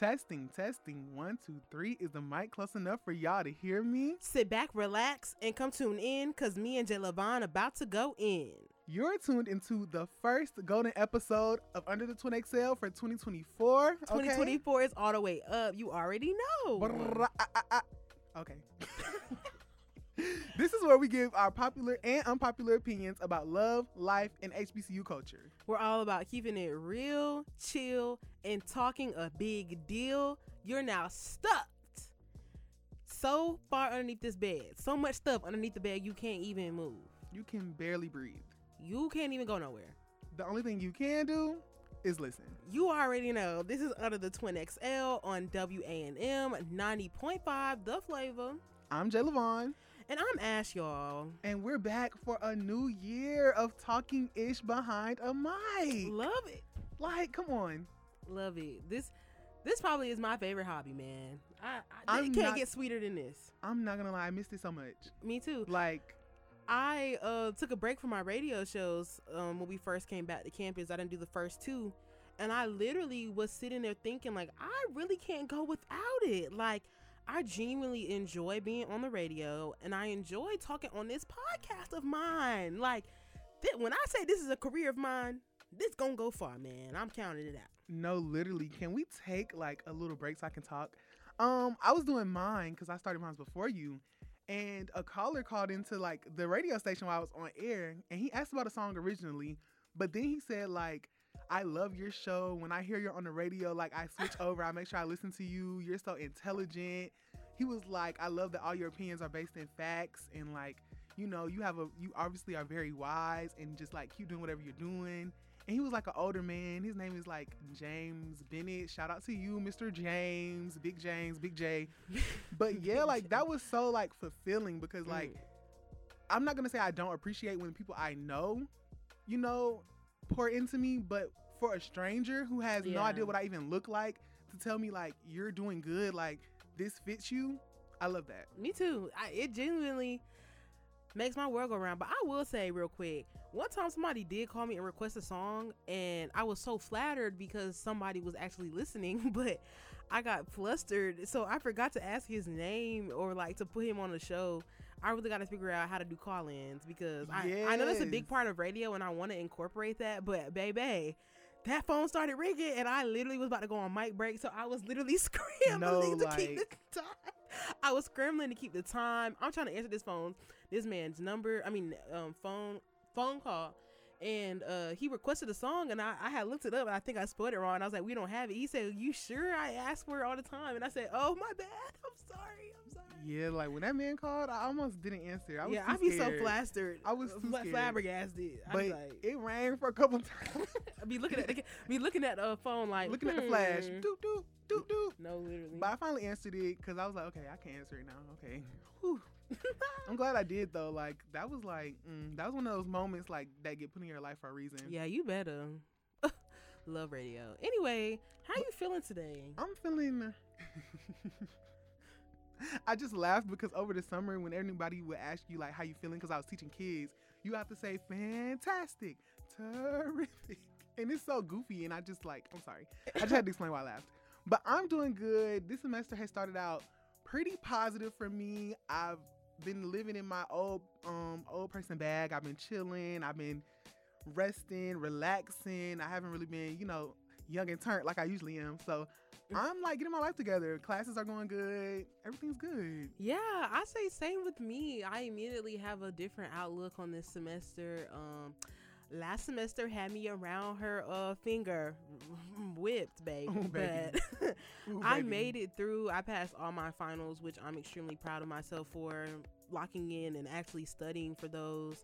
Testing, testing. One, two, three. Is the mic close enough for y'all to hear me? Sit back, relax, and come tune in because me and Jay Levon about to go in. You're tuned into the first golden episode of Under the Twin XL for 2024. Okay? 2024 is all the way up. You already know. Brrrah, ah, ah, ah. Okay. this is where we give our popular and unpopular opinions about love, life, and HBCU culture. We're all about keeping it real, chill, and talking a big deal. You're now stuck so far underneath this bed. So much stuff underneath the bed you can't even move. You can barely breathe. You can't even go nowhere. The only thing you can do is listen. You already know. This is Under the Twin XL on WANM 90.5 The Flavor. I'm Jay Levon. And I'm Ash, y'all. And we're back for a new year of talking ish behind a mic. Love it. Like, come on. Love it. This this probably is my favorite hobby, man. I, I it can't not- get sweeter than this. I'm not gonna lie, I missed it so much. Me too. Like, I uh, took a break from my radio shows um, when we first came back to campus. I didn't do the first two, and I literally was sitting there thinking, like, I really can't go without it. Like, I genuinely enjoy being on the radio, and I enjoy talking on this podcast of mine. Like, th- when I say this is a career of mine, this gonna go far, man. I'm counting it out. no, literally, can we take like a little break so I can talk? Um, I was doing mine because I started mine before you, and a caller called into like the radio station while I was on air, and he asked about a song originally, but then he said like, "I love your show. When I hear you're on the radio, like I switch over. I make sure I listen to you. You're so intelligent." He was like, "I love that all your opinions are based in facts and like." You know, you have a you obviously are very wise and just like keep doing whatever you're doing. And he was like an older man. His name is like James Bennett. Shout out to you, Mr. James, Big James, Big J. But yeah, like that was so like fulfilling because like mm. I'm not gonna say I don't appreciate when people I know, you know, pour into me, but for a stranger who has no idea what I even look like to tell me like you're doing good, like this fits you, I love that. Me too. I, it genuinely makes my world go round. But I will say real quick, one time somebody did call me and request a song, and I was so flattered because somebody was actually listening, but I got flustered, so I forgot to ask his name or like to put him on the show. I really got to figure out how to do call-ins because I, I know that's a big part of radio, and I want to incorporate that. But baby. That phone started ringing, and I literally was about to go on mic break, so I was literally scrambling to keep the time. I was scrambling to keep the time. I'm trying to answer this phone, this man's number. I mean, um, phone phone call, and uh, he requested a song, and I, I had looked it up, and I think I spelled it wrong. And I was like, "We don't have it." He said, "You sure?" I ask for it all the time, and I said, "Oh my bad. I'm sorry. I'm sorry." Yeah, like when that man called, I almost didn't answer. I was yeah, too I'd be so flustered. I was too fla- scared. flabbergasted. I'd But be like, it rang for a couple times. I'd be looking at the, be looking at the phone like Looking at the flash. hmm. Doop doop doop doop. No, literally. But I finally answered it because I was like, okay, I can answer it now. Okay. I'm glad I did though. Like that was like mm, that was one of those moments like that get put in your life for a reason. Yeah, you better. Love radio. Anyway, how you feeling today? I'm feeling. I just laughed because over the summer, when anybody would ask you like how you feeling, because I was teaching kids, you have to say fantastic, terrific, and it's so goofy. And I just like, I'm sorry, I just had to explain why I laughed. But I'm doing good. This semester has started out pretty positive for me. I've been living in my old um old person bag. I've been chilling. I've been resting, relaxing. I haven't really been, you know, young and turned like I usually am. So I'm like getting my life together. Classes are going good. Everything's good. Yeah, I say same with me. I immediately have a different outlook on this semester. Um last semester had me around her uh finger whipped, baby. Ooh, baby. But Ooh, I baby. made it through. I passed all my finals, which I'm extremely proud of myself for locking in and actually studying for those.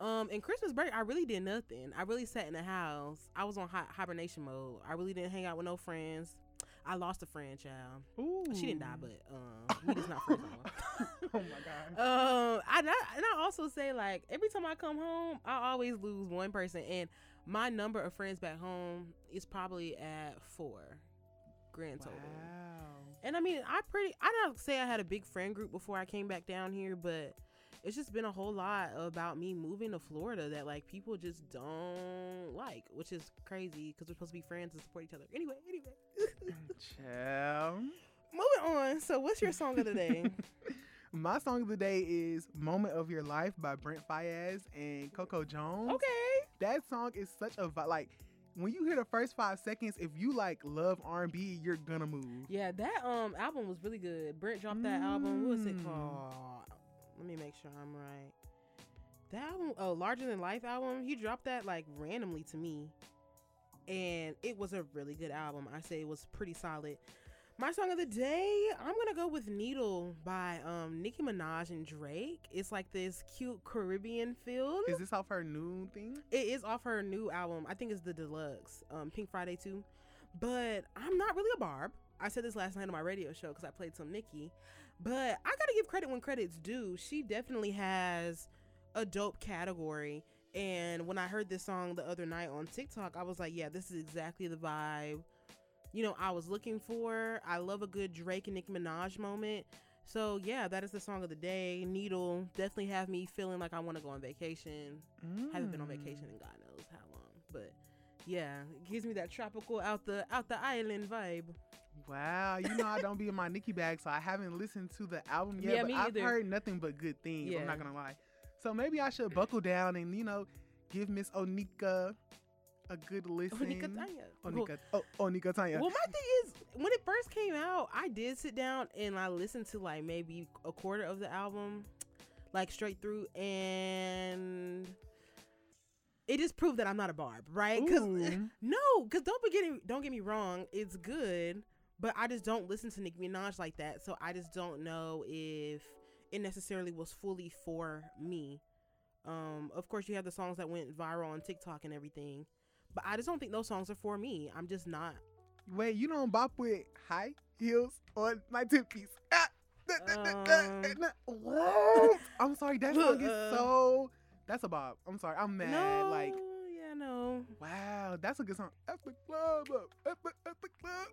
Um, and Christmas break, I really did nothing. I really sat in the house. I was on hi- hibernation mode. I really didn't hang out with no friends. I lost a friend, child. Ooh. She didn't die, but um, we just not friends no more. oh my god. Um, I, and I and I also say like every time I come home, I always lose one person, and my number of friends back home is probably at four, grand total. Wow. And I mean, I pretty I don't say I had a big friend group before I came back down here, but it's just been a whole lot about me moving to Florida that like people just don't like, which is crazy because we're supposed to be friends and support each other. Anyway, anyway. Child. Moving on. So, what's your song of the day? My song of the day is "Moment of Your Life" by Brent Faiyaz and Coco Jones. okay. that song is such a like when you hear the first five seconds. If you like love R and B, you're gonna move. Yeah, that um album was really good. Brent dropped that album. What was it Mm. called? Let me make sure I'm right. That album, oh, Larger Than Life album, he dropped that like randomly to me. And it was a really good album. I say it was pretty solid. My song of the day, I'm gonna go with Needle by um Nicki Minaj and Drake. It's like this cute Caribbean feel. Is this off her new thing? It is off her new album. I think it's the deluxe, um, Pink Friday 2. But I'm not really a barb. I said this last night on my radio show because I played some Nicki. But I gotta give credit when credit's due. She definitely has a dope category. And when I heard this song the other night on TikTok, I was like, yeah, this is exactly the vibe, you know, I was looking for. I love a good Drake and Nicki Minaj moment. So yeah, that is the song of the day. Needle definitely have me feeling like I want to go on vacation. Haven't been on Mm. vacation in God knows how long, but yeah, it gives me that tropical out the out the island vibe. Wow, you know I don't be in my Nicki bag, so I haven't listened to the album yet. Yeah, but I've neither. heard nothing but good things. Yeah. I'm not gonna lie. So maybe I should buckle down and you know give Miss Onika a good listen. Onika Tanya. Well, Onika, oh, Onika Tanya. well, my thing is, when it first came out, I did sit down and I listened to like maybe a quarter of the album, like straight through, and it just proved that I'm not a barb, right? Because No, because don't be getting don't get me wrong, it's good, but I just don't listen to Nicki Minaj like that, so I just don't know if it necessarily was fully for me. Um, of course, you have the songs that went viral on TikTok and everything, but I just don't think those songs are for me. I'm just not. Wait, you don't bop with high heels on my tip piece. Ah, Um. I'm sorry, that song is Uh. so. That's a bop. I'm sorry, I'm mad. no, Like, yeah, no, wow, that's a good song. At the club, up, at the, at the club.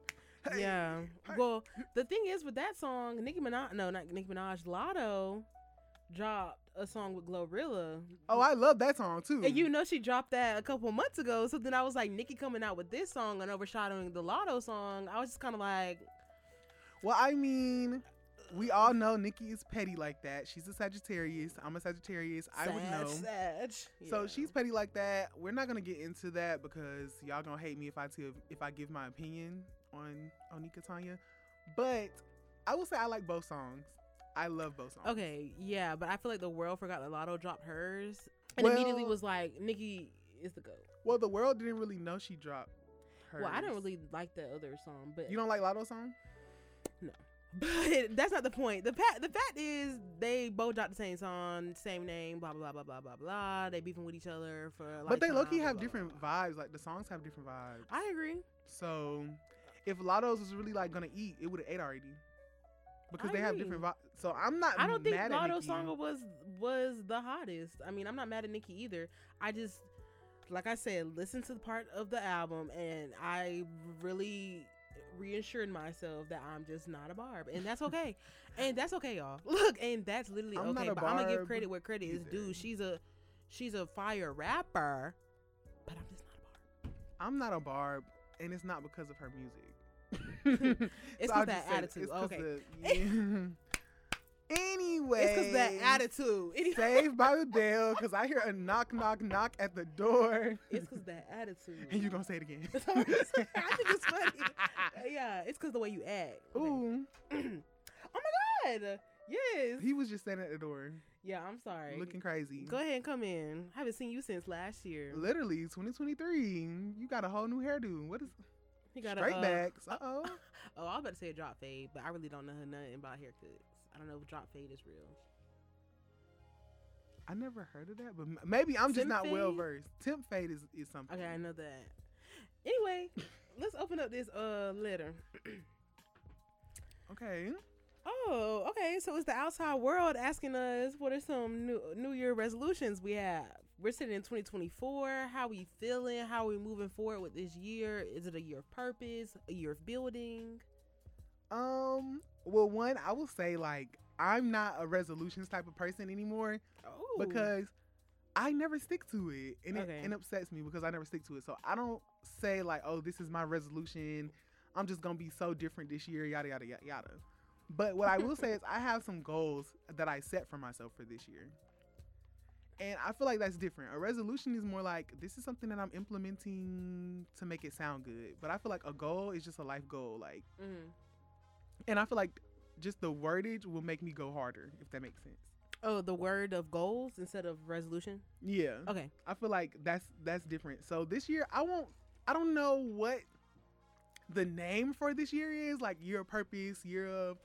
Hey. yeah. hey. Well, the thing is with that song, Nicki Minaj, no, not Nicki Minaj, Latto dropped a song with Glorilla. Oh, I love that song too. And you know she dropped that a couple months ago. So then I was like, Nicki coming out with this song and overshadowing the Latto song. I was just kind of like, Well, I mean, we all know Nicki is petty like that. She's a Sagittarius. I'm a Sagittarius. I would know. Sag. So she's petty like that. We're not gonna get into that because y'all gonna hate me if I if I give my opinion on Onika Tanya. But I will say I like both songs. I love both songs. Okay, yeah, but I feel like the world forgot that Latto dropped hers and immediately was like, Nicki is the goat. Well, the world didn't really know she dropped hers. Well, I don't really like the other song, but You don't like Latto song? No. But that's not the point. The fact the fact is they both dropped the same song, same name, blah blah blah blah blah blah blah. They beefing with each other for. A but they low key blah, have blah, different blah. vibes. Like the songs have different vibes. I agree. So if Latto's was really like gonna eat, it would have ate already. Because I they have different vibes. So I'm not. I don't think Lotto song was was the hottest. I mean, I'm not mad at Nicki either. I just, like I said, listen to the part of the album, and I really reassured myself that I'm just not a barb, and that's okay. and that's okay, y'all. Look, and that's literally I'm not okay. a But I'm gonna give credit where credit is due. She's a she's a fire rapper, but I'm just not a barb. I'm not a barb, and it's not because of her music. It's So that just say it. attitude. Okay. yeah. anyway, It's because that attitude. Anyway. Saved by the bell, because I hear a knock, knock, knock at the door. It's because that attitude. and you gonna say it again? I think it's funny. Uh, yeah, it's because the way you act. Ooh, oh my god. Yes. he was just standing at the door, Yeah, I'm sorry. looking crazy. Go ahead and come in. I haven't seen you since last year. Literally, 2023. You got a whole new hairdo. What is You got straight a, uh, backs? Uh oh. Oh, I was about to say a drop fade, but I really don't know nothing about haircuts. I don't know if drop fade is real. I never heard of that, but maybe I'm just Temp not well versed. Temp fade is, is something. Okay, I know that. Anyway, let's open up this uh letter. Okay. Oh, okay. So it's the outside world asking us what are some new New Year resolutions we have. We're sitting in 2024. How we feeling? How are we moving forward with this year? Is it a year of purpose? A year of building? Um. Well, one, I will say like I'm not a resolutions type of person anymore Oh, because I never stick to it, and Okay. it, it upsets me because I never stick to it. So I don't say like, oh, this is my resolution. I'm just gonna be so different this year, yada yada yada yada. But what I will say is I have some goals that I set for myself for this year. And I feel like that's different. A resolution is more like this is something that I'm implementing to make it sound good. But I feel like a goal is just a life goal. Like Mm-hmm. and I feel like just the wordage will make me go harder, if that makes sense. Oh, the word of goals instead of resolution. Yeah. Okay. I feel like that's that's different. So this year I won't I don't know what the name for this year is, like year of purpose, year of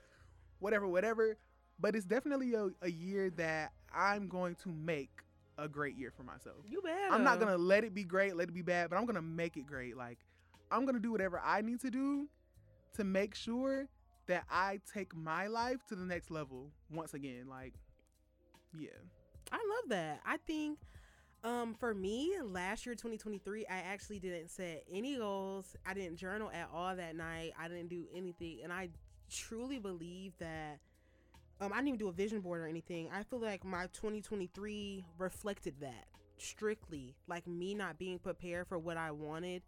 whatever, whatever. But it's definitely a, a year that I'm going to make a great year for myself. You better. I'm not gonna let it be great, let it be bad, but I'm gonna make it great. Like I'm gonna do whatever I need to do to make sure that I take my life to the next level once again. Like, yeah. I love that. I think um for me, last year 2023, I actually didn't set any goals. I didn't journal at all that night. I didn't do anything. And I truly believe that um I didn't even do a vision board or anything. I feel like my 2023 reflected that strictly. Like me not being prepared for what I wanted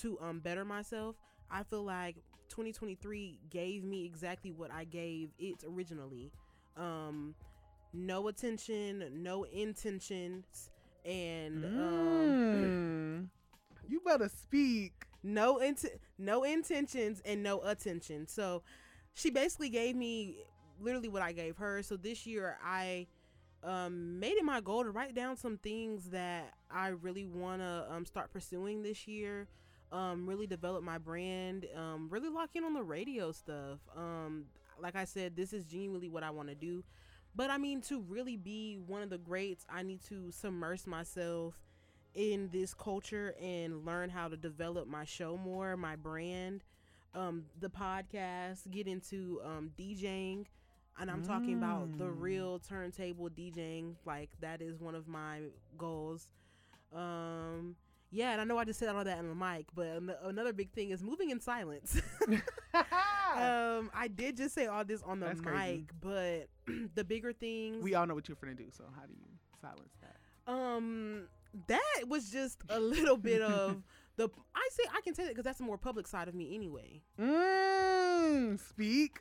to um better myself. I feel like 2023 gave me exactly what I gave it originally. Um no attention, no intentions, and um, Mm. you better speak. no int- no intentions and no attention. So she basically gave me literally what I gave her. So this year I um, made it my goal to write down some things that I really want to um, start pursuing this year. Um, really develop my brand. Um, really lock in on the radio stuff. Um, like I said, this is genuinely what I want to do. But I mean, to really be one of the greats, I need to submerge myself in this culture and learn how to develop my show more, my brand, um, the podcast, get into um, DJing. And I'm talking about the Mm. real turntable DJing. Like, that is one of my goals. Um, yeah, and I know I just said all that on the mic, but an- another big thing is moving in silence. um, I did just say all this on the That's mic, crazy. but the bigger things. we all know what you're finna do, so how do you silence that? Um, that was just a little bit of the. I say I can say that because that's the more public side of me anyway. Mm, speak.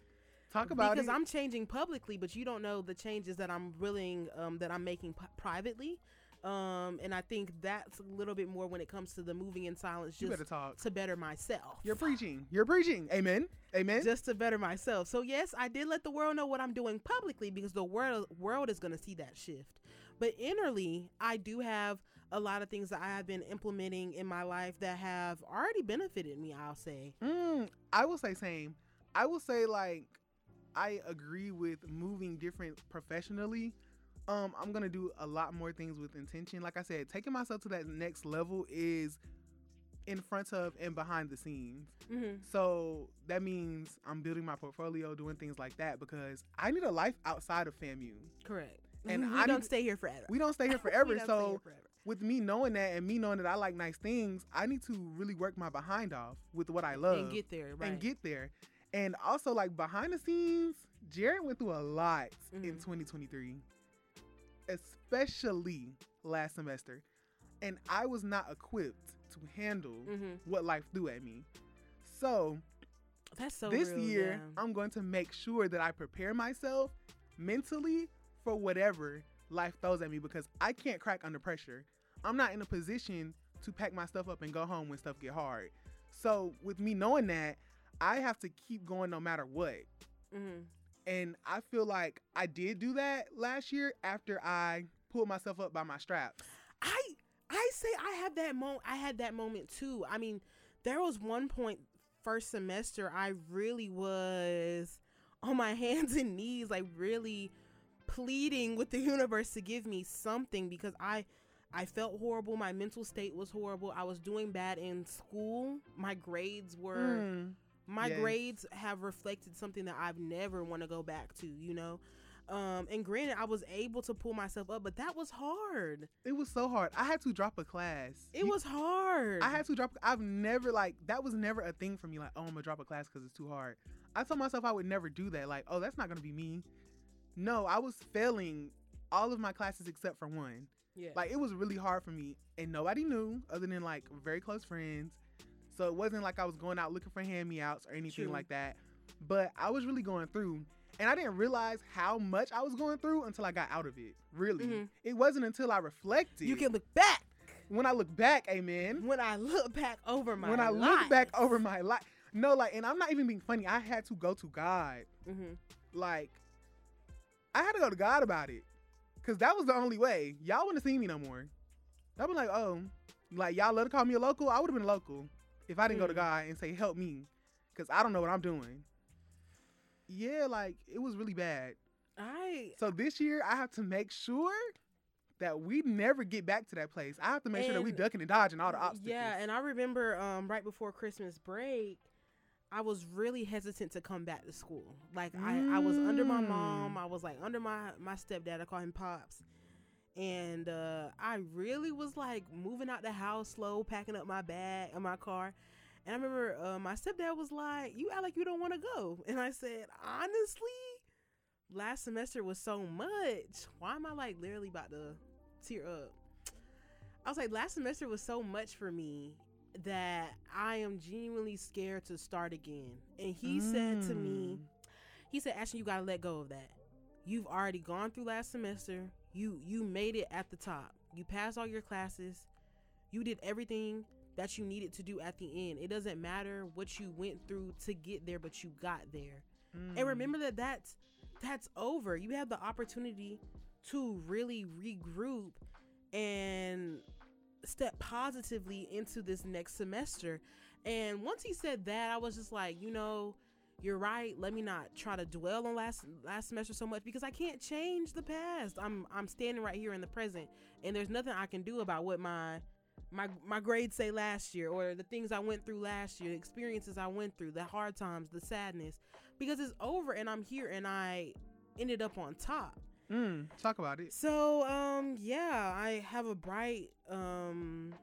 Talk about because it. I'm changing publicly, but you don't know the changes that I'm willing um that I'm making p- privately. Um, and I think that's a little bit more when it comes to the moving in silence, you just better talk. to better myself. You're preaching. You're preaching. Amen. Amen. just to better myself. So yes, I did let the world know what I'm doing publicly because the world world is going to see that shift. But innerly, I do have a lot of things that I have been implementing in my life that have already benefited me, I'll say. Mm, I will say same. I will say like I agree with moving different professionally. Um, I'm gonna do a lot more things with intention. Like I said, taking myself to that next level is in front of and behind the scenes. Mm-hmm. So that means I'm building my portfolio, doing things like that because I need a life outside of FAMU. Correct. And we I don't need- stay here forever. We don't stay here forever. so here forever. with me knowing that and me knowing that I like nice things, I need to really work my behind off with what I love and get there, right? and get there. And also, like behind the scenes, Jared went through a lot in Mhm. 2023, especially last semester. And I was not equipped to handle mm-hmm. what life threw at me. So, That's so. this real, year, yeah. I'm going to make sure that I prepare myself mentally for whatever life throws at me because I can't crack under pressure. I'm not in a position to pack my stuff up and go home when stuff get hard. So with me knowing that, I have to keep going no matter what. Mhm. And I feel like I did do that last year after I pulled myself up by my straps. I I say I had that moment. I had that moment too. I mean, there was one point first semester I really was on my hands and knees, like really pleading with the universe to give me something because I I felt horrible. My mental state was horrible. I was doing bad in school. My grades were Mm. My Yes. grades have reflected something that I've never want to go back to, you know. Um, and granted, I was able to pull myself up, but that was hard. It was so hard. I had to drop a class. It You- was hard. I had to drop. I've never like that was never a thing for me. Like, oh, I'm gonna drop a class because it's too hard. I told myself I would never do that. Like, oh, that's not gonna be me. No, I was failing all of my classes except for one. yeah. Like, it was really hard for me, and nobody knew other than like very close friends. So it wasn't like I was going out looking for hand me outs or anything True. like that. But I was really going through. And I didn't realize how much I was going through until I got out of it. Really. Mhm. It wasn't until I reflected. You can look back. when I look back, amen. When I look back over my when I life. look back over my life. No, like, and I'm not even being funny. I had to go to God. Mhm. Like, I had to go to God about it. Cause that was the only way. Y'all wouldn't have seen me no more. I'd be like, oh, like y'all let to call me a local. I would have been a local if I didn't go to Mm. God and say, help me. Cause I don't know what I'm doing. Yeah, like it was really bad. I So this year I have to make sure that we never get back to that place. I have to make sure that we ducking and dodging all the obstacles. Yeah, and I remember um, right before Christmas break, I was really hesitant to come back to school. Like I, I was under my mom. Mm. I was like under my my stepdad. I call him pops. And uh, I really was like moving out the house slow, packing up my bag and my car. And I remember uh, my stepdad was like, "You act like you don't want to go." And I said, "Honestly, last semester was so much. Why am I like literally about to tear up?" I was like, last semester was so much for me that I am genuinely scared to start again. And he said to me, Mm. he said, Ashton, you gotta let go of that. You've already gone through last semester. You you made it at the top. You passed all your classes. You did everything that you needed to do at the end. It doesn't matter what you went through to get there, but you got there. Mm. And remember that that's that's over. You have the opportunity to really regroup and step positively into this next semester. And once he said that, I was just like, you know, you're right. Let me not try to dwell on last last semester so much because I can't change the past. I'm I'm standing right here in the present, and there's nothing I can do about what my my my grades say last year or the things I went through last year, the experiences I went through, the hard times, the sadness, because it's over and I'm here and I ended up on top. Mm, talk about it. So um yeah, I have a bright um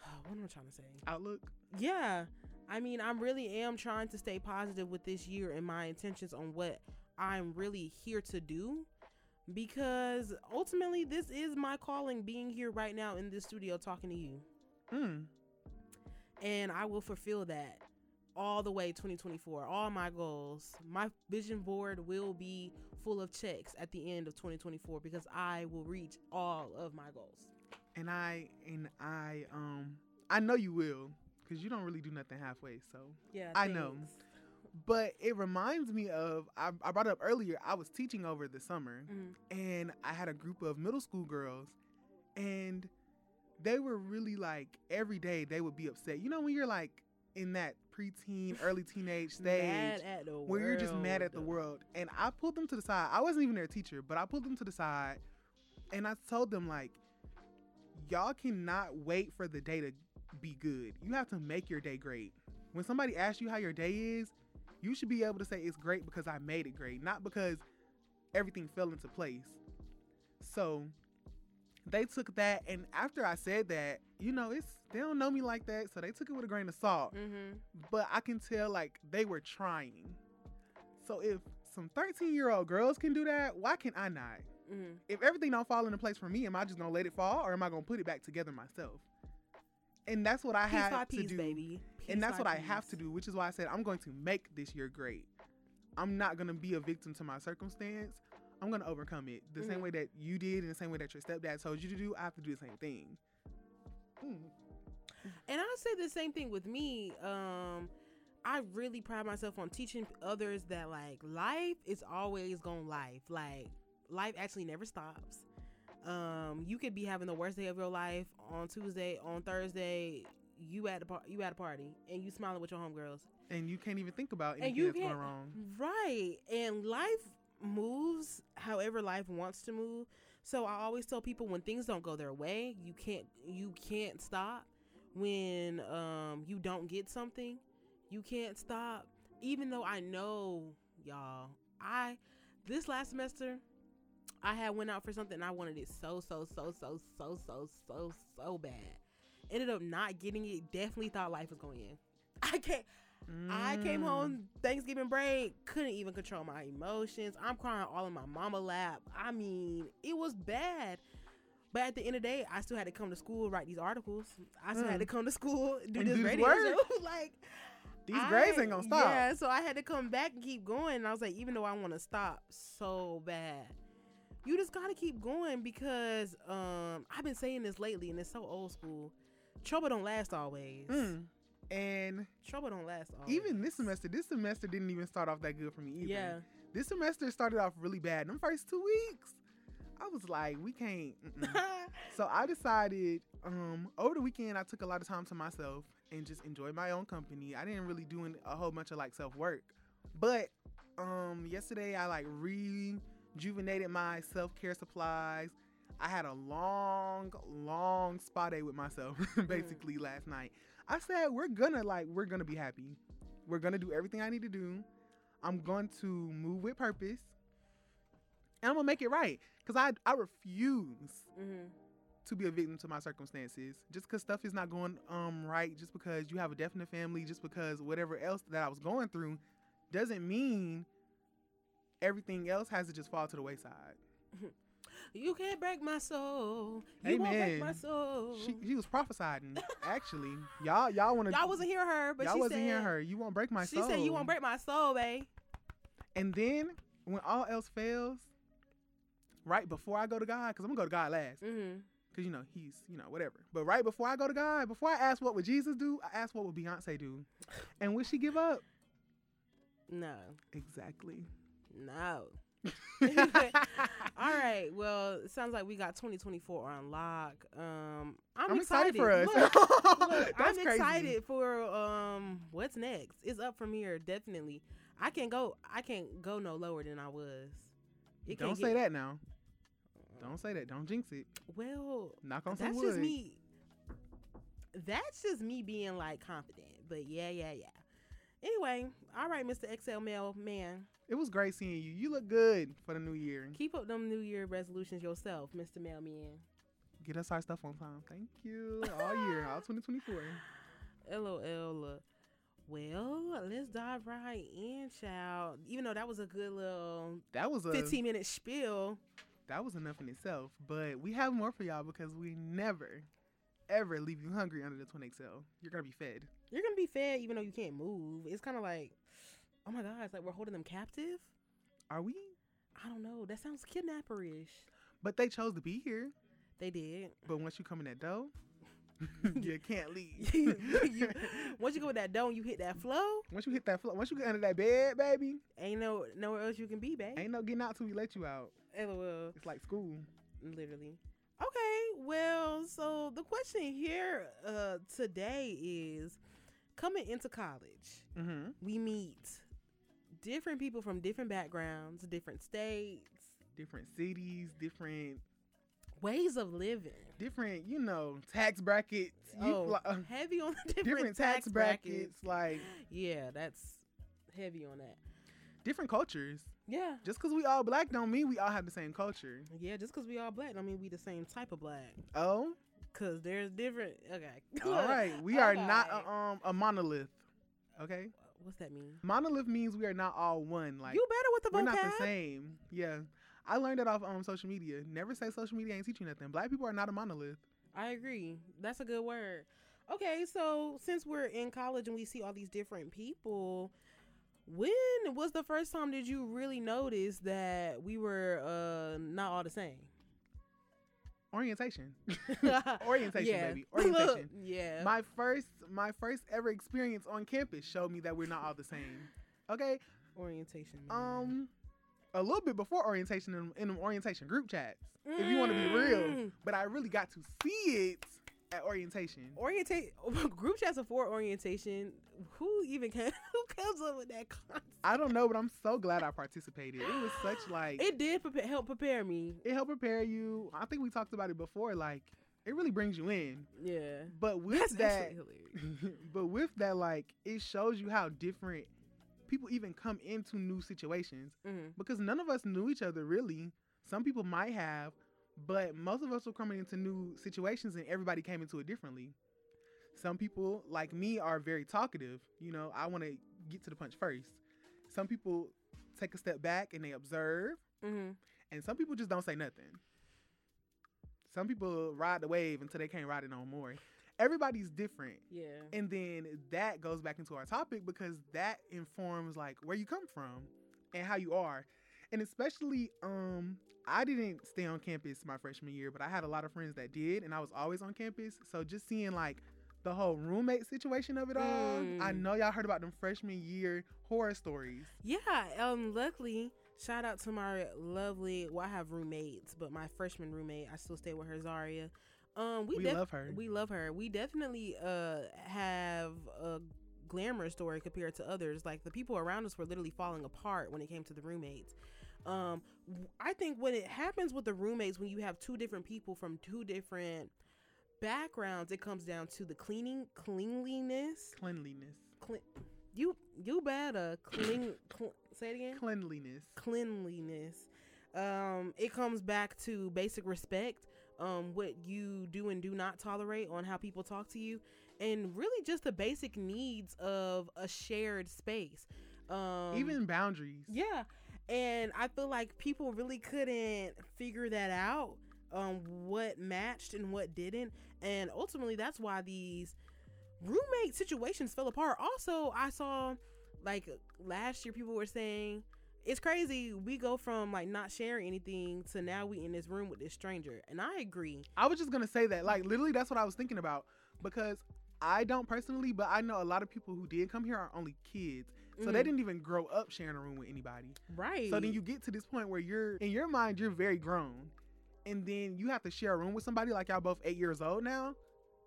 what am I trying to say? Outlook. Yeah. I mean, I really am trying to stay positive with this year and my intentions on what I'm really here to do because ultimately this is my calling being here right now in this studio talking to you. Mm. And I will fulfill that all the way 2024. All my goals. My vision board will be full of checks at the end of 2024 because I will reach all of my goals. And I and I um I know you will because you don't really do nothing halfway. So, Yeah, I know. but it reminds me of I, I brought it up earlier. I was teaching over the summer, Mhm. and I had a group of middle school girls, and they were really like every day they would be upset. You know when you're like in that preteen, early teenage stage. Mad at the where you're just mad at the world. And I pulled them to the side. I wasn't even their teacher, but I pulled them to the side and I told them like y'all cannot wait for the day to be good. You have to make your day great. When somebody asks you how your day is, you should be able to say it's great because I made it great, not because everything fell into place. So they took that and after I said that, you know, it's they don't know me like that, so they took it with a grain of salt Mm-hmm. but I can tell like they were trying. So if some 13 year old girls can do that, why can I not? Mm-hmm. If everything don't fall into place for me, am I just gonna let it fall or am I gonna put it back together myself? And that's what I Piece have to do. baby. Piece and that's what I have to do, which is why I said I'm going to make this year great. I'm not gonna be a victim to my circumstance. I'm gonna overcome it the same Mhm. way that you did, and the same way that your stepdad told you to do. I have to do the same thing. Mm. And I say the same thing with me. Um, I really pride myself on teaching others that like life is always gonna life. Like life actually never stops. Um, you could be having the worst day of your life on Tuesday, on Thursday. You at a par- you at a party and you smiling with your homegirls, And you can't even think about and anything you that's going wrong. right. And life moves however life wants to move. So I always tell people when things don't go their way, you can't you can't stop. When um you don't get something, you can't stop. Even though I know y'all, I this last semester I had went out for something and I wanted it so so so so so so so so bad. Ended up not getting it. Definitely thought life was going in. I can't. I came Mm. home Thanksgiving break, couldn't even control my emotions. I'm crying all in my mama lap. I mean, it was bad. But at the end of the day, I still had to come to school, write these articles. I still Mm. had to come to school, do And this do radio work. show. like These grades ain't gonna stop. Yeah, so I had to come back and keep going. And I was like, even though I want to stop so bad, you just gotta keep going because um I've been saying this lately, and it's so old school. Trouble don't last always. Mm. And Trouble don't last always. even this semester, this semester didn't even start off that good for me either. Yeah. This semester started off really bad. In the first two weeks, I was like, we can't. so I decided um, over the weekend, I took a lot of time to myself and just enjoyed my own company. I didn't really do a whole bunch of like self work, but um, yesterday I like rejuvenated my self care supplies. I had a long, long spa day with myself, basically last night. I said we're gonna like we're gonna be happy. We're gonna do everything I need to do. I'm going to move with purpose. And I'm gonna make it right. Cause I I refuse hmm to be a victim to my circumstances. Just because stuff is not going um right, just because you have a definite family, just because whatever else that I was going through, doesn't mean everything else has to just fall to the wayside. You can't break my soul. You won't break my Amen. soul. She, she was prophesying. Actually, y'all y'all want to Y'all wasn't hearing her, but y'all she wasn't said, hearing her. You won't break my she soul. She said you won't break my soul, babe. And then when all else fails, right before I go to God, because I'm gonna go to God last. Mm-hmm. Cause you know he's you know whatever. But right before I go to God, before I ask what would Jesus do, I ask what would Beyonce do, and would she give up? No, Exactly. No. All right. Well, it sounds like we got 2024 on lock. Um, I'm, I'm excited for us. Look, look, That's I'm crazy. excited for um what's next. It's up from here, definitely. I can't go. I can't go no lower than I was. It Don't say get- that now. Don't say that. Don't jinx it. Well, Knock on some that's wood. just me. That's just me being like confident. But yeah, yeah, yeah. Anyway, all right, Mr. XL Mail man, It was great seeing you. You look good for the new year. keep up them New Year resolutions yourself, Mr. Mailman. Get us our stuff on time. Thank you. All year, all 2024. LOL. Well, let's dive right in, child. Even though that was a good little That was a 15 minute spiel. that was enough in itself. But we have more for y'all because we never, ever leave you hungry under the Twin XL. You're gonna be fed. You're to be fed even though you can't move. It's kind of like, oh my God, it's like we're holding them captive. Are we? I don't know. That sounds kidnapperish. But they chose to be here. They did. But once you come in that door, you can't leave. You- Once you go with that dome, you hit that flow. once you hit that flow, once you get under that bed, baby, Ain't no nowhere else you can be, babe. ain't no getting out till we let you out. LOL. It's like school. Literally. Well, so the question here uh, today is coming into college, Mm-hmm. we meet different people from different backgrounds, different states, Different cities, different, ways of living. different, you know, tax brackets. You oh, uh, heavy on the different, different tax brackets, like Yeah, that's heavy on that. Different cultures. Yeah. Just because we all black don't mean we all have the same culture. Yeah, just because we all black, don't mean we the same type of black. Oh, Cause there's different. Okay. all right. We are not a, um a monolith. Okay, What's that mean? monolith means we are not all one. Like you better with the we're not the same. Yeah, I learned that off um social media. Never say social media ain't teaching nothing. Black people are not a monolith. I agree. That's a good word. Okay, so since we're in college and we see all these different people, when was the first time did you really notice that we were uh not all the same? Orientation, orientation, Yeah. baby, orientation. yeah. my first my first ever experience on campus showed me that we're not all the same. Okay, orientation. man. um, a little bit before orientation in, in orientation group chats, if you want to be real. Mm. But I really got to see it at orientation. Orientate group chats before orientation. Who even can who comes up with that concept? I don't know, but I'm so glad I participated. It was such like it, did prepare, help prepare me. It helped prepare you. I think we talked about it before. Like it really brings you in. Yeah. But with That's that, but with that, like it shows you how different people even come into new situations Mhm. because none of us knew each other really. Some people might have, but most of us were coming into new situations and everybody came into it differently. Some people, like me, are very talkative. You know, I want to get to the punch first. Some people take a step back and they observe, Mhm. and some people just don't say nothing. Some people ride the wave until they can't ride it no more. Everybody's different. Yeah. And then that goes back into our topic because that informs like where you come from and how you are. And especially um I didn't stay on campus my freshman year, but I had a lot of friends that did and I was always on campus. So just seeing like the whole roommate situation of it all, I Mm. know y'all heard about them freshman year horror stories. Yeah, um, luckily, shout out to my lovely. Well, I have roommates, but my freshman roommate, I still stay with her, Zaria. Um, we, We def- love her. We love her. We definitely uh have a glamorous story compared to others. Like the people around us were literally falling apart when it came to the roommates. Um, I think when it happens with the roommates, when you have two different people from two different backgrounds, it comes down to the cleaning, cleanliness. Cleanliness. Cle- you you better clean. Cl- say it again Cleanliness. cleanliness. Um, it comes back to basic respect, um, what you do and do not tolerate on how people talk to you, and really just the basic needs of a shared space. Um, Even boundaries. yeah, and I feel like people really couldn't figure that out, um, what matched and what didn't, and ultimately that's why these roommate situations fell apart. Also, I saw like last year people were saying it's crazy. We go from like not sharing anything to now we in this room with this stranger, and I agree. I was just gonna say that. Like literally that's what I was thinking about. Because I don't personally, but I know a lot of people who did come here are only kids. So they Mhm. didn't even grow up sharing a room with anybody. right. So then you get to this point where you're in your mind you're very grown, and then you have to share a room with somebody like y'all both eight years old now.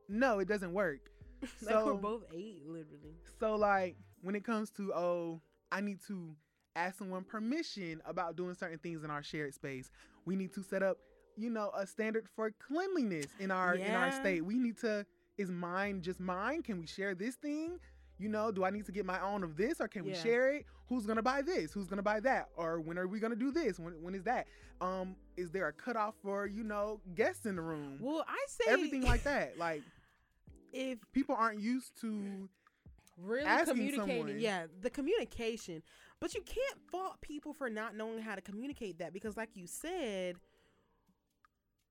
No, it doesn't work. like so- we're both eight, literally. So like when it comes to oh, I need to ask someone permission about doing certain things in our shared space. We need to set up, you know, a standard for cleanliness in our in our state. We need to is mine just mine? Can we share this thing? You know, do I need to get my own of this or can we share it? Who's gonna buy this? Who's gonna buy that? Or when are we gonna do this? When when is that? Um, is there a cutoff for, you know, guests in the room? Well, I say Everything like that. Like if people aren't used to really communicating someone. yeah the communication but you can't fault people for not knowing how to communicate that because like you said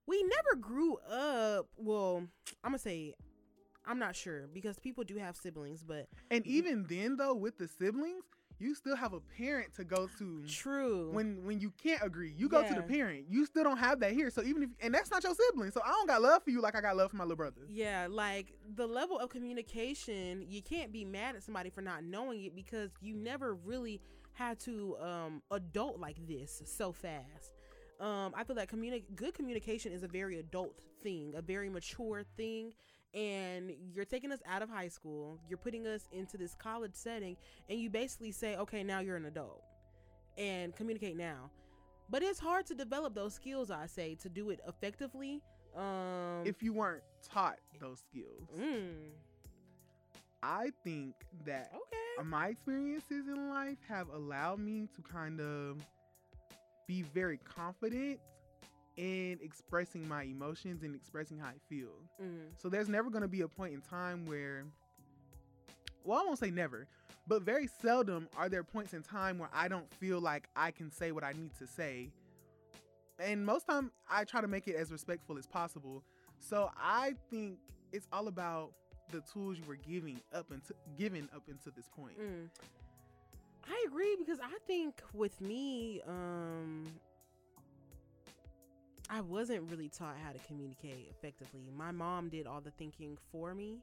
we never grew up well i'm gonna say i'm not sure because people do have siblings but And even then, though, with the siblings, you still have a parent to go to. true When when you can't agree, you go to the parent. You still don't have that here. So even if and that's not your sibling. So I don't got love for you like I got love for my little brother. yeah like the level of communication you can't be mad at somebody for not knowing it because you never really had to um adult like this so fast um i feel like communi- good communication is a very adult thing a very mature thing and you're taking us out of high school you're putting us into this college setting and you basically say okay now you're an adult and communicate now. But it's hard to develop those skills i say to do it effectively um If you weren't taught those skills, mm, I think that okay. my experiences in life have allowed me to kind of be very confident in expressing my emotions and expressing how I feel. mm, So there's never going to be a point in time where, well, I won't say never, but very seldom are there points in time where I don't feel like I can say what I need to say. And most time I try to make it as respectful as possible. So I think it's all about the tools you were giving up into given up into this point. mm. I agree because I think with me, um, I wasn't really taught how to communicate effectively. My mom did all the thinking for me,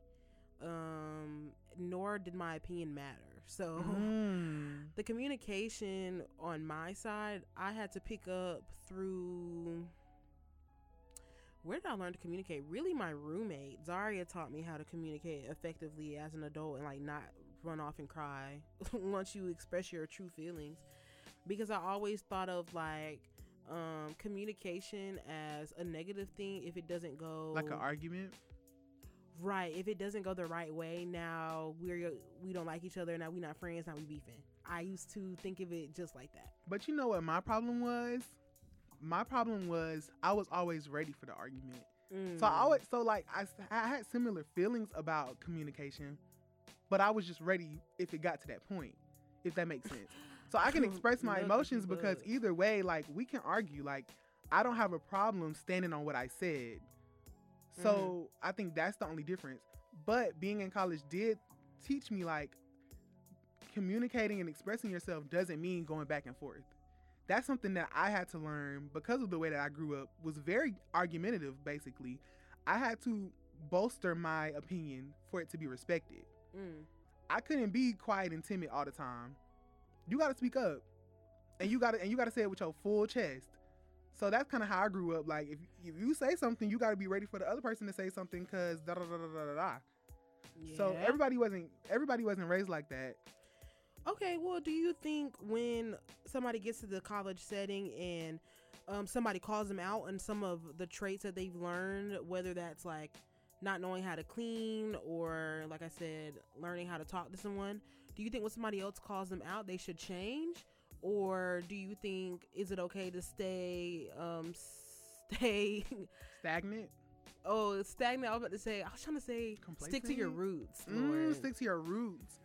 um, nor did my opinion matter. So Mm. the communication on my side, I had to pick up through. Where did I learn to communicate? Really, my roommate Zaria taught me how to communicate effectively as an adult and like not run off and cry once you express your true feelings. Because I always thought of like um, communication as a negative thing if it doesn't go Like an argument. right. If it doesn't go the right way, now we're we don't like each other. Now we're not friends. Now we beefing. I used to think of it just like that. But you know what my problem was? My problem was I was always ready for the argument. So I Mm. always so like I, I had similar feelings about communication, but I was just ready if it got to that point, if that makes sense. So I can express my emotions because either way, like we can argue. Like I don't have a problem standing on what I said. So I think that's the only difference. But being in college did teach me like communicating and expressing yourself doesn't mean going back and forth. That's something that I had to learn because of the way that I grew up was very argumentative basically. I had to bolster my opinion for it to be respected. Mm. I couldn't be quiet and timid all the time. You got to speak up. And you got to and you got to say it with your full chest. So that's kind of how I grew up. Like if if you say something, you got to be ready for the other person to say something cuz da da da da da da. da. So everybody wasn't everybody wasn't raised like that. Okay, well, do you think when somebody gets to the college setting and um, somebody calls them out on some of the traits that they've learned, whether that's like not knowing how to clean or, like I said, learning how to talk to someone, do you think when somebody else calls them out, they should change? Or do you think is it okay to stay, um, stay, Stagnant. oh, stagnant? I was about to say, I was trying to say, stick to your roots. Mm, stick to your roots.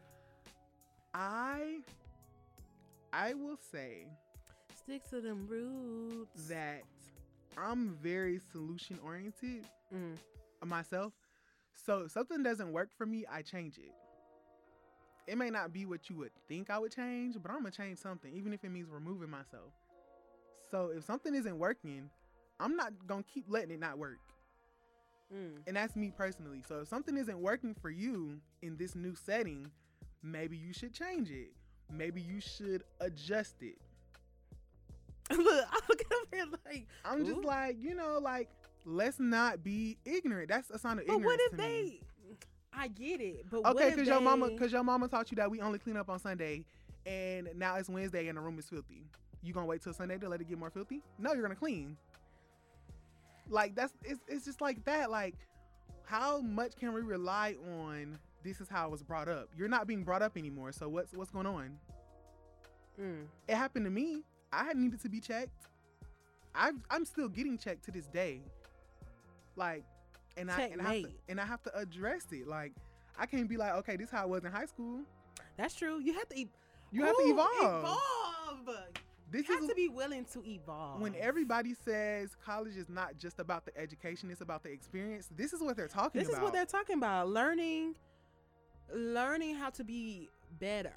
I I will say stick to them roots. that I'm very solution oriented Mm. myself. So if something doesn't work for me, I change it. It may not be what you would think I would change, but I'm gonna change something, even if it means removing myself. So if something isn't working, I'm not gonna keep letting it not work. Mm. And that's me personally. So if something isn't working for you in this new setting, maybe you should change it. Maybe you should adjust it. Look, I'm looking over here like, I'm just like, you know, like let's not be ignorant. That's a sign of but ignorance. But what if they? me. I get it, but Okay, because your mama, because your mama taught you that we only clean up on Sunday, and now it's Wednesday and the room is filthy. You gonna wait till Sunday to let it get more filthy? No, you're gonna clean. Like that's it's it's just like that. Like, how much can we rely on? This is how I was brought up. You're not being brought up anymore. So what's what's going on? Mm. It happened to me. I needed to be checked. I've, I'm still getting checked to this day. Like, and I and I, have to, and I have to address it. Like, I can't be like, okay, this is how it was in high school. That's true. You have to. E- You have to evolve. Evolve. This You have to be willing to evolve. when everybody says college is not just about the education; it's about the experience. This is what they're talking This about. This is what they're talking about. Learning, learning how to be better.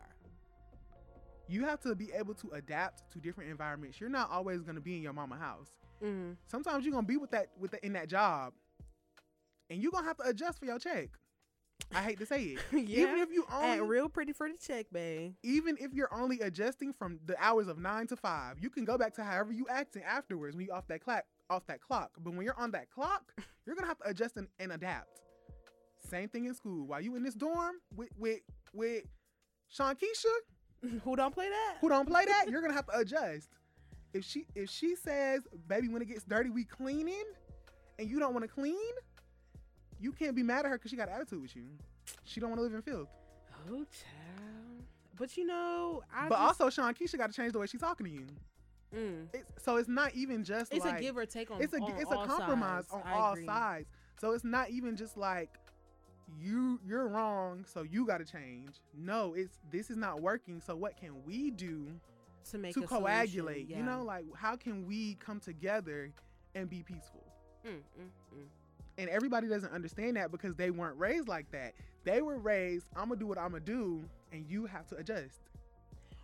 you have to be able to adapt to different environments. You're not always going to be in your mama house. Mm. Sometimes you're gonna be with that with the, in that job, and you're gonna have to adjust for your check. I hate to say it. yeah. Even if you Act only, real pretty for the check, babe. even if you're only adjusting from the hours of nine to five, you can go back to however you acting afterwards when you off that clock. Off that clock, but when you're on that clock, you're gonna have to adjust and, and adapt. Same thing in school. While you in this dorm with with with Sean Keisha, Who don't play that? who don't play that, you're gonna have to adjust. If she if she says, "Baby, when it gets dirty, we cleaning," and you don't want to clean, you can't be mad at her because she got an attitude with you. She don't want to live in filth. Oh, child. But you know, I but just, also, Sean Keisha got to change the way she's talking to you. mm, It's, so it's not even just it's like a give or take on. it's a on it's a compromise sides. on I all agree. sides. So it's not even just like you you're wrong, so you got to change. No, it's this is not working. So what can we do to make to coagulate? yeah. You know, like how can we come together and be peaceful? Mm, mm, mm. And everybody doesn't understand that because they weren't raised like that. They were raised, I'm gonna do what I'm gonna do, and you have to adjust.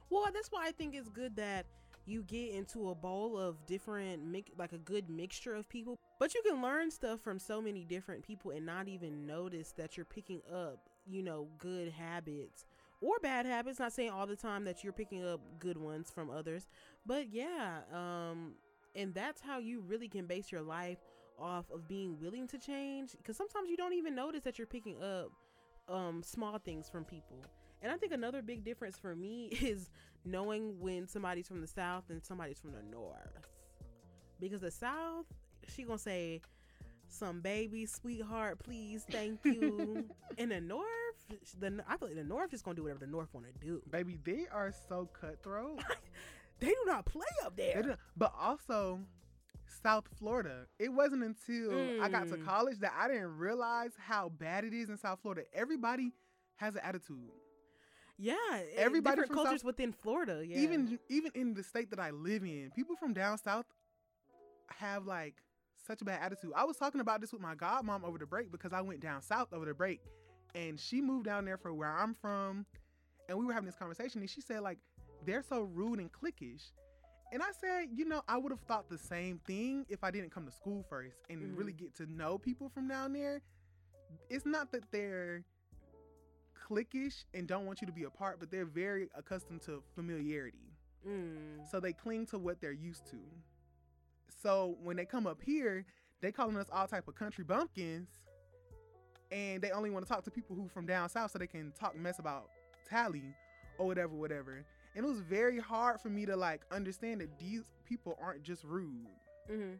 Well, that's why I think it's good that you get into a bowl of different, like a good mixture of people. But you can learn stuff from so many different people and not even notice that you're picking up, you know, good habits or bad habits. Not saying all the time that you're picking up good ones from others, but yeah, um, and that's how you really can base your life off of being willing to change. Because sometimes you don't even notice that you're picking up um, small things from people. And I think another big difference for me is knowing when somebody's from the south and somebody's from the north. Because the south, she gonna say some baby sweetheart, please, thank you. In the north, the I feel like the north is gonna do whatever the north want to do. Baby, they are so cutthroat. They do not play up there. but also South Florida. It wasn't until I got to Mm. college that I didn't realize how bad it is in South Florida. Everybody has an attitude. Yeah, Everybody everybody different from South- cultures within Florida. Yeah, Even even in the state that I live in, people from down south have like such a bad attitude. I was talking about this with my godmom over the break because I went down south over the break and she moved down there for where I'm from. And we were having this conversation and she said, like, they're so rude and cliquish. And I said, you know, I would have thought the same thing if I didn't come to school first and Mhm. really get to know people from down there. It's not that they're cliquish and don't want you to be a part, but they're very accustomed to familiarity. Mm. So they cling to what they're used to. So when they come up here, they calling us all type of country bumpkins, and they only want to talk to people who from down south so they can talk mess about Tally or whatever, whatever. And it was very hard for me to like understand that these people aren't just rude. hmm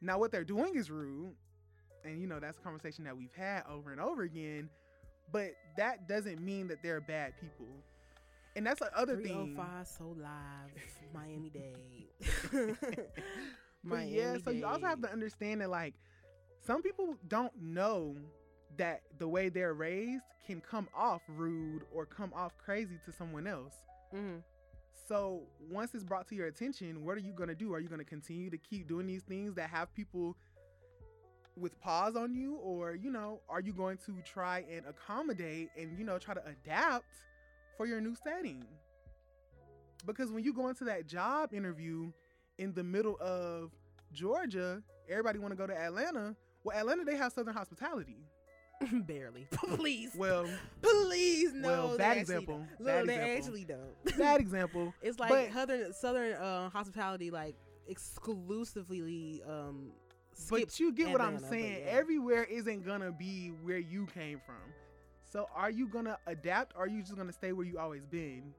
Now what they're doing is rude, and you know that's a conversation that we've had over and over again. But that doesn't mean that they're bad people. And that's the other thing. 305 so live Miami Dade. But yeah, so you also have to understand that like some people don't know that the way they're raised can come off rude or come off crazy to someone else. Hmm So once it's brought to your attention, what are you gonna do? Are you gonna continue to keep doing these things that have people with paws on you, or you know, are you going to try and accommodate and you know try to adapt for your new setting? Because when you go into that job interview in the middle of Georgia, everybody want to go to Atlanta. Well, Atlanta they have Southern hospitality. Barely. Please. Well, Please, no. well, bad example. don't. Bad they example. actually don't. bad example. It's like But- southern southern uh, hospitality, like exclusively. Um, But you get what I'm saying. yeah. Everywhere isn't gonna be where you came from. So are you gonna adapt or are you just gonna stay where you always been?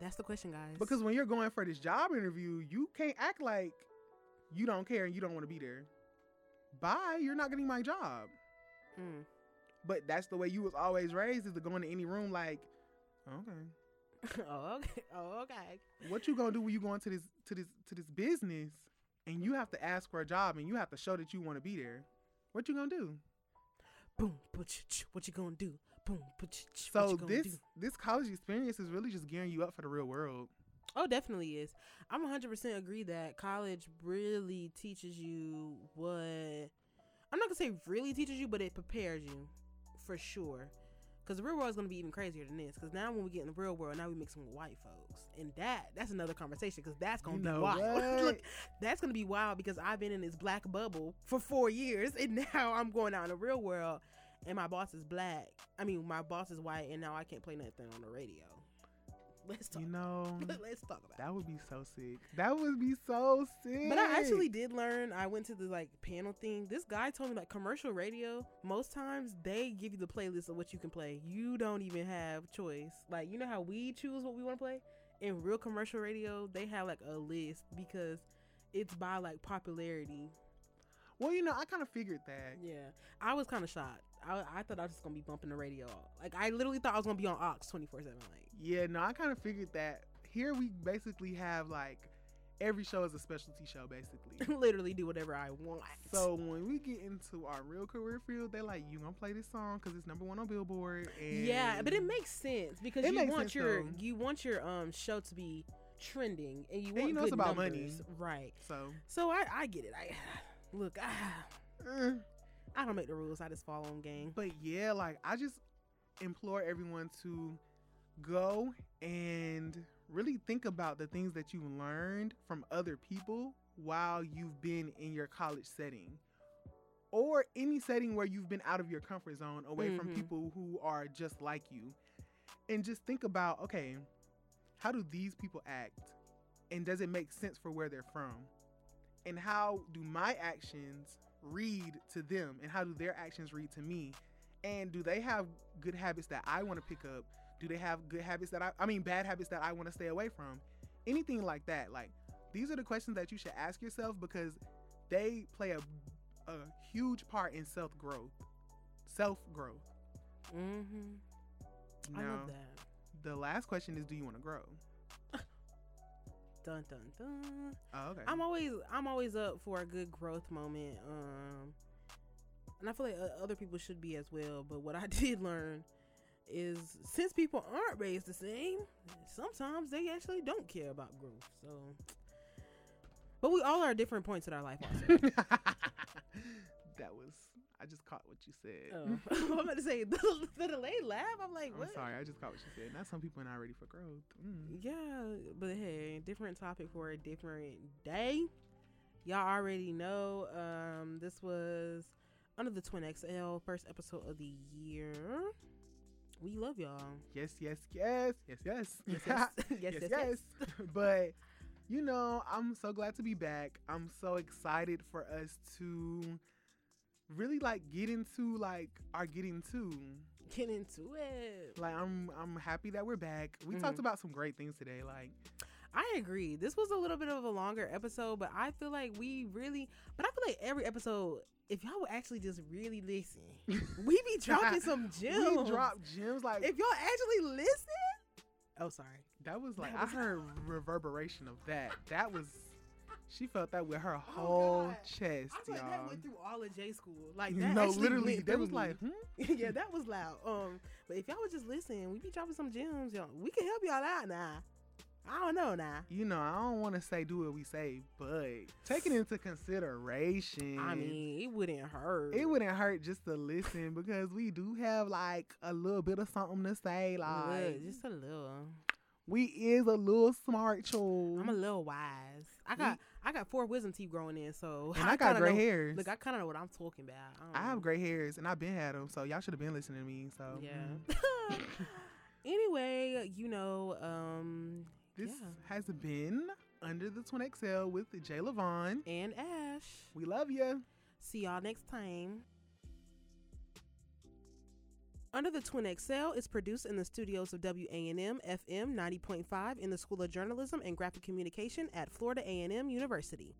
That's the question, guys. Because when you're going for this job interview, you can't act like you don't care and you don't want to be there. Bye, you're not getting my job. Mm. But that's the way you was always raised is to go into any room like, okay. oh, okay. Oh, okay. What you gonna do when you go into this to this to this business and you have to ask for a job and you have to show that you want to be there? What you gonna do? Boom. What you, what you gonna do? Boom. So what you gonna this do? this college experience is really just gearing you up for the real world. Oh, definitely is. I'm 100% agree that college really teaches you what I'm not gonna say really teaches you, but it prepares you for sure. Cause the real world is gonna be even crazier than this. Cause now when we get in the real world, now we mixing with white folks, and that that's another conversation. Cause that's gonna You be wild. Look, that's gonna be wild because I've been in this black bubble for four years, and now I'm going out in the real world, and my boss is black. I mean, my boss is white, and now I can't play nothing on the radio. Let's talk. You know, Let's talk about. it. that would be so sick. That would be so sick. But I actually did learn. I went to the like panel thing. This guy told me like commercial radio. Most times they give you the playlist of what you can play. You don't even have choice. Like you know how we choose what we want to play. In real commercial radio, they have like a list because it's by like popularity. Well, you know, I kind of figured that. Yeah, I was kind of shocked. I, I thought I was just gonna be bumping the radio. Like I literally thought I was gonna be on aux twenty four seven. Like Yeah, no, I kind of figured that. Here we basically have like every show is a specialty show, basically. literally do whatever I want. so when we get into our real career field, they're like, "You gonna play this song because it's number one on Billboard." And Yeah, but it makes sense because you want sense, your though. you want your um show to be trending and you And want you know it's about numbers. money. right? so. So I I get it. I look, eh. I don't make the rules. I just follow them, gang. But yeah, like I just implore everyone to go and really think about the things that you learned from other people while you've been in your college setting or any setting where you've been out of your comfort zone away from Mhm. people who are just like you. And just think about, okay, how do these people act? And does it make sense for where they're from? And how do my actions read to them? And how do their actions read to me? And do they have good habits that I want to pick up? Do they have good habits that I, I mean, bad habits that I want to stay away from? Anything like that. Like, these are the questions that you should ask yourself because they play a, a huge part in self growth. Self growth. Mm-hmm. I love that. the last question is do you want to grow? Dun dun dun. Oh, okay. I'm always I'm always up for a good growth moment. Um, and I feel like uh, other people should be as well. But what I did learn is since people aren't raised the same, sometimes they actually don't care about growth. So But we all are at different points in our life. Also. that was. I just caught what you said. Oh. I'm about to say the, the delayed laugh. I'm like, I'm sorry, I just caught what you said. Not some people are not ready for growth. Mm. Yeah, but hey, different topic for a different day. Y'all already know. Um, this was under the Twin XL first episode of the year. We love y'all. Yes, yes, yes, yes, yes, Yes, yes, yes, yes, yes. yes. but you know, I'm so glad to be back. I'm so excited for us to really like get into like our getting to. Get into it. Like I'm I'm happy that we're back. We Mhm. talked about some great things today. Like I agree. This was a little bit of a longer episode, but I feel like we really. But I feel like every episode, if y'all would actually just really listen, we be dropping some gems. we drop gems like If y'all actually listen. Oh, sorry. that was like that I heard reverberation of that. That was she felt that with her Oh, whole God. chest, I y'all. that went through all of J school. Like that actually literally, through was like, hmm? yeah, that was loud. Um, but if y'all would just listening, we be dropping some gems, y'all. We can help y'all out now. I don't know now. you know, I don't want to say do what we say, but take it into consideration. I mean, it wouldn't hurt. it wouldn't hurt just to listen because we do have like a little bit of something to say. Like Look, just a little. we is a little smart, child. I'm a little wise. I got I got four wisdom teeth growing in, so and I, got kinda gray know, hairs. Look, I kind of know what I'm talking about. I don't have gray hairs, and I've been had them, so y'all should have been listening to me. So mm. Yeah. anyway, you know, um, this Yeah. has been under the Twin XL with J.Levon. and Ash. We love you. See y'all next time. Under the Twin XL is produced in the studios of WANM FM 90.5 in the School of Journalism and Graphic Communication at Florida A&M University.